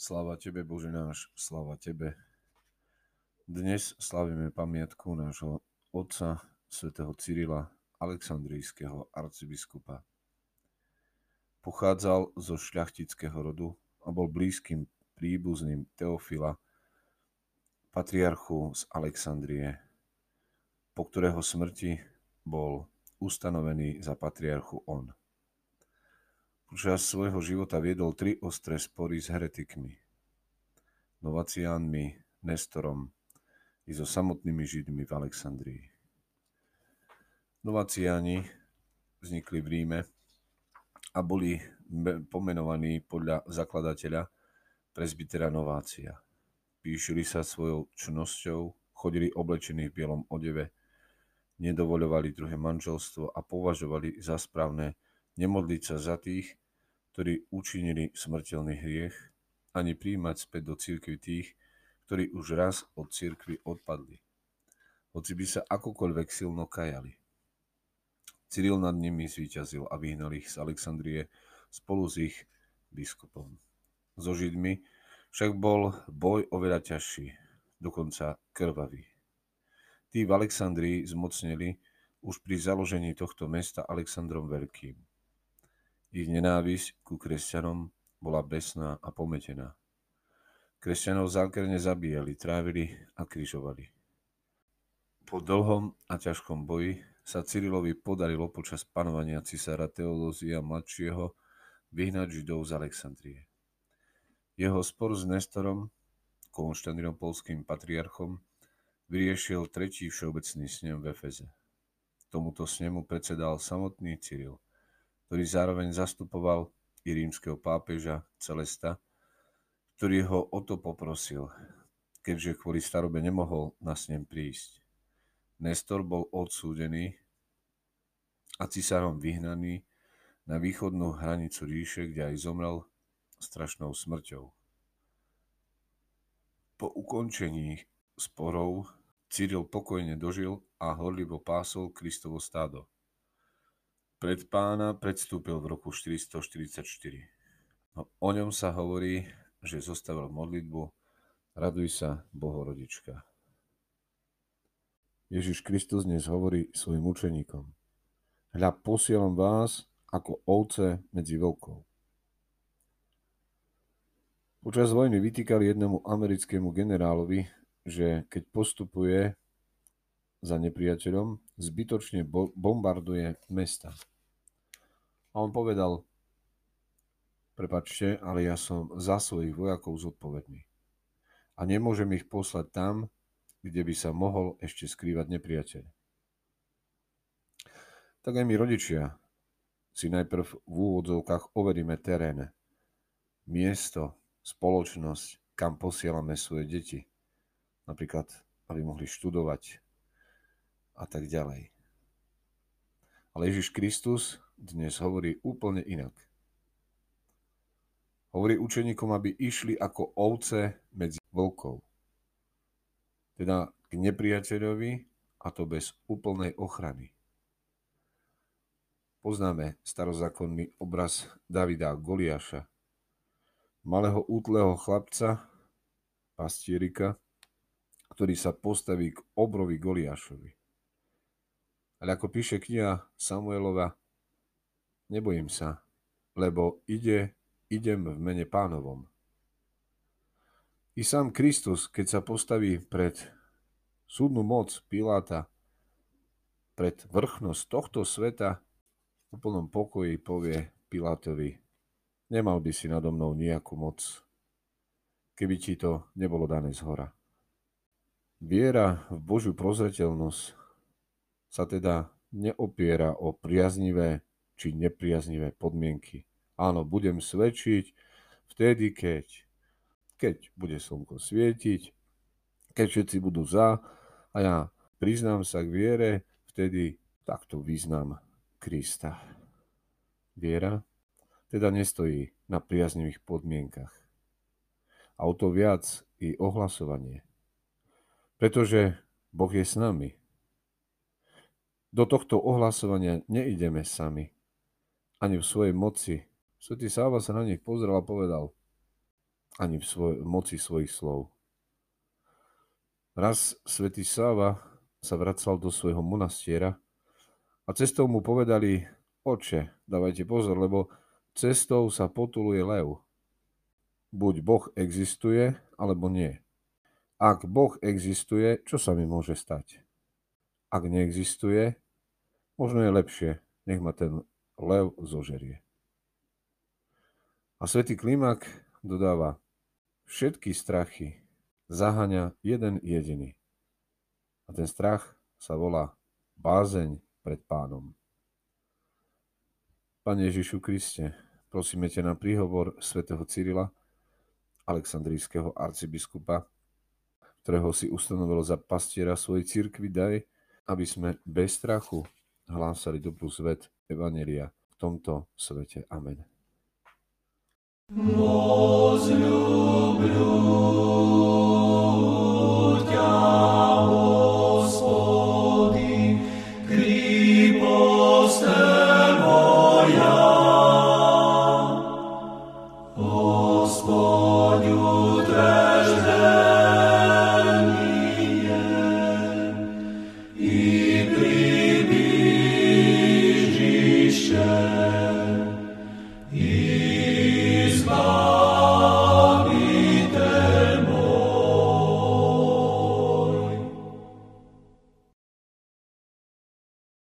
Sláva Tebe, Bože náš, sláva Tebe. Dnes slavíme pamiatku nášho otca, svätého Cyrila, Aleksandrijského arcibiskupa. Pochádzal zo šľachtického rodu a bol blízkym príbuzným Teofila, patriarchu z Alexandrie, po ktorého smrti bol ustanovený za patriarchu on. Počas svojho života viedol tri ostré spory s heretikmi, Novaciánmi, Nestorom i so samotnými Židmi v Alexandrii. Novaciáni vznikli v Ríme a boli pomenovaní podľa zakladateľa prezbytera Novácia. Píšili sa svojou čnosťou, chodili oblečení v bielom odeve, nedovoľovali druhé manželstvo a považovali za správne nemodliť sa za tých, ktorí učinili smrteľný hriech, ani príjmať späť do církvy tých, ktorí už raz od církvy odpadli, hoci by sa akokoľvek silno kajali. Cyril nad nimi zvíťazil a vyhnal ich z Alexandrie spolu s ich biskupom. So Židmi však bol boj oveľa ťažší, dokonca krvavý. Tí v Alexandrii zmocnili už pri založení tohto mesta Alexandrom Veľkým. Ich nenávisť ku kresťanom bola besná a pometená. Kresťanov zákerne zabíjali, trávili a križovali. Po dlhom a ťažkom boji sa Cyrilovi podarilo počas panovania cisára Teolózia mladšieho vyhnať Židov z Alexandrie. Jeho spor s Nestorom, konštantinopolským patriarchom, vyriešil tretí všeobecný snem v Efeze. Tomuto snemu predsedal samotný Cyril – ktorý zároveň zastupoval i rímskeho pápeža Celesta, ktorý ho o to poprosil, keďže kvôli starobe nemohol na snem prísť. Nestor bol odsúdený a cisárom vyhnaný na východnú hranicu ríše, kde aj zomrel strašnou smrťou. Po ukončení sporov Cyril pokojne dožil a horlivo pásol Kristovo stádo. Pred pána predstúpil v roku 444. No, o ňom sa hovorí, že zostavil modlitbu Raduj sa, Bohorodička. Ježiš Kristus dnes hovorí svojim učeníkom. Hľa posielam vás ako ovce medzi vlkov. Počas vojny vytýkali jednému americkému generálovi, že keď postupuje za nepriateľom, zbytočne bombarduje mesta. A on povedal, prepačte, ale ja som za svojich vojakov zodpovedný. A nemôžem ich poslať tam, kde by sa mohol ešte skrývať nepriateľ. Tak aj my rodičia si najprv v úvodzovkách overíme terén, miesto, spoločnosť, kam posielame svoje deti. Napríklad, aby mohli študovať, a tak ďalej. Ale Ježiš Kristus dnes hovorí úplne inak. Hovorí učeníkom, aby išli ako ovce medzi vlkov. Teda k nepriateľovi a to bez úplnej ochrany. Poznáme starozákonný obraz Davida Goliáša, malého útleho chlapca, pastierika, ktorý sa postaví k obrovi Goliášovi. Ale ako píše kniha Samuelova, nebojím sa, lebo ide, idem v mene pánovom. I sám Kristus, keď sa postaví pred súdnu moc Piláta, pred vrchnosť tohto sveta, v plnom pokoji povie Pilátovi, nemal by si nado mnou nejakú moc, keby ti to nebolo dané z hora. Viera v Božiu prozreteľnosť sa teda neopiera o priaznivé či nepriaznivé podmienky. Áno, budem svedčiť vtedy, keď, keď bude slnko svietiť, keď všetci budú za a ja priznám sa k viere, vtedy takto význam Krista. Viera teda nestojí na priaznivých podmienkach. A o to viac i ohlasovanie. Pretože Boh je s nami. Do tohto ohlasovania neideme sami, ani v svojej moci. Svetý Sáva sa na nich pozrel a povedal, ani v svoj, moci svojich slov. Raz svätý Sáva sa vracal do svojho monastiera a cestou mu povedali, oče, dávajte pozor, lebo cestou sa potuluje lev. Buď Boh existuje, alebo nie. Ak Boh existuje, čo sa mi môže stať? Ak neexistuje, možno je lepšie, nech ma ten lev zožerie. A svätý Klimak dodáva, všetky strachy zaháňa jeden jediný. A ten strach sa volá bázeň pred pánom. Pane Ježišu Kriste, prosíme ťa na príhovor svätého Cyrila, aleksandrijského arcibiskupa, ktorého si ustanovil za pastiera svojej cirkvi, daj, aby sme bez strachu hlásali dobrú svet Evanelia v tomto svete. Amen. Возлюблю